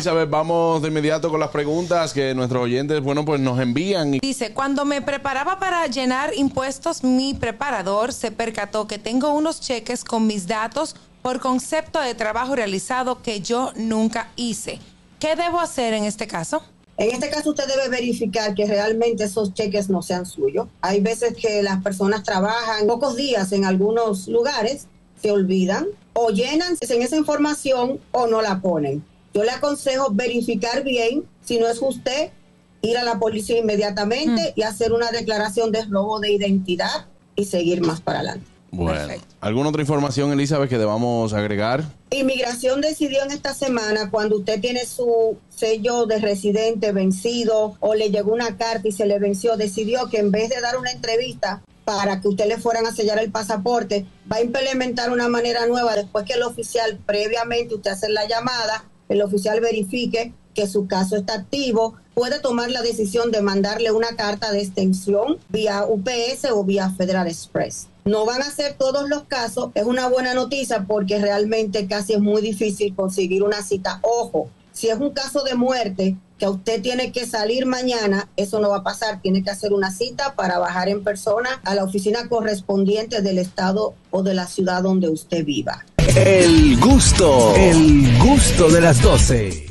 Elizabeth, vamos de inmediato con las preguntas que nuestros oyentes, bueno, pues nos envían. Dice, cuando me preparaba para llenar impuestos, mi preparador se percató que tengo unos cheques con mis datos por concepto de trabajo realizado que yo nunca hice. ¿Qué debo hacer en este caso? En este caso usted debe verificar que realmente esos cheques no sean suyos. Hay veces que las personas trabajan pocos días en algunos lugares, se olvidan o llenan en esa información o no la ponen. Yo le aconsejo verificar bien si no es usted, ir a la policía inmediatamente y hacer una declaración de robo de identidad y seguir más para adelante. Bueno, ¿alguna otra información, Elizabeth, que debamos agregar? Inmigración decidió en esta semana, cuando usted tiene su sello de residente vencido o le llegó una carta y se le venció, decidió que en vez de dar una entrevista para que usted le fueran a sellar el pasaporte, va a implementar una manera nueva después que el oficial, previamente usted hace la llamada, el oficial verifique que su caso está activo, puede tomar la decisión de mandarle una carta de extensión vía UPS o vía Federal Express. No van a ser todos los casos, es una buena noticia porque realmente casi es muy difícil conseguir una cita. Ojo, si es un caso de muerte que usted tiene que salir mañana, eso no va a pasar. Tiene que hacer una cita para bajar en persona a la oficina correspondiente del estado o de la ciudad donde usted viva. El gusto, el gusto de las 12.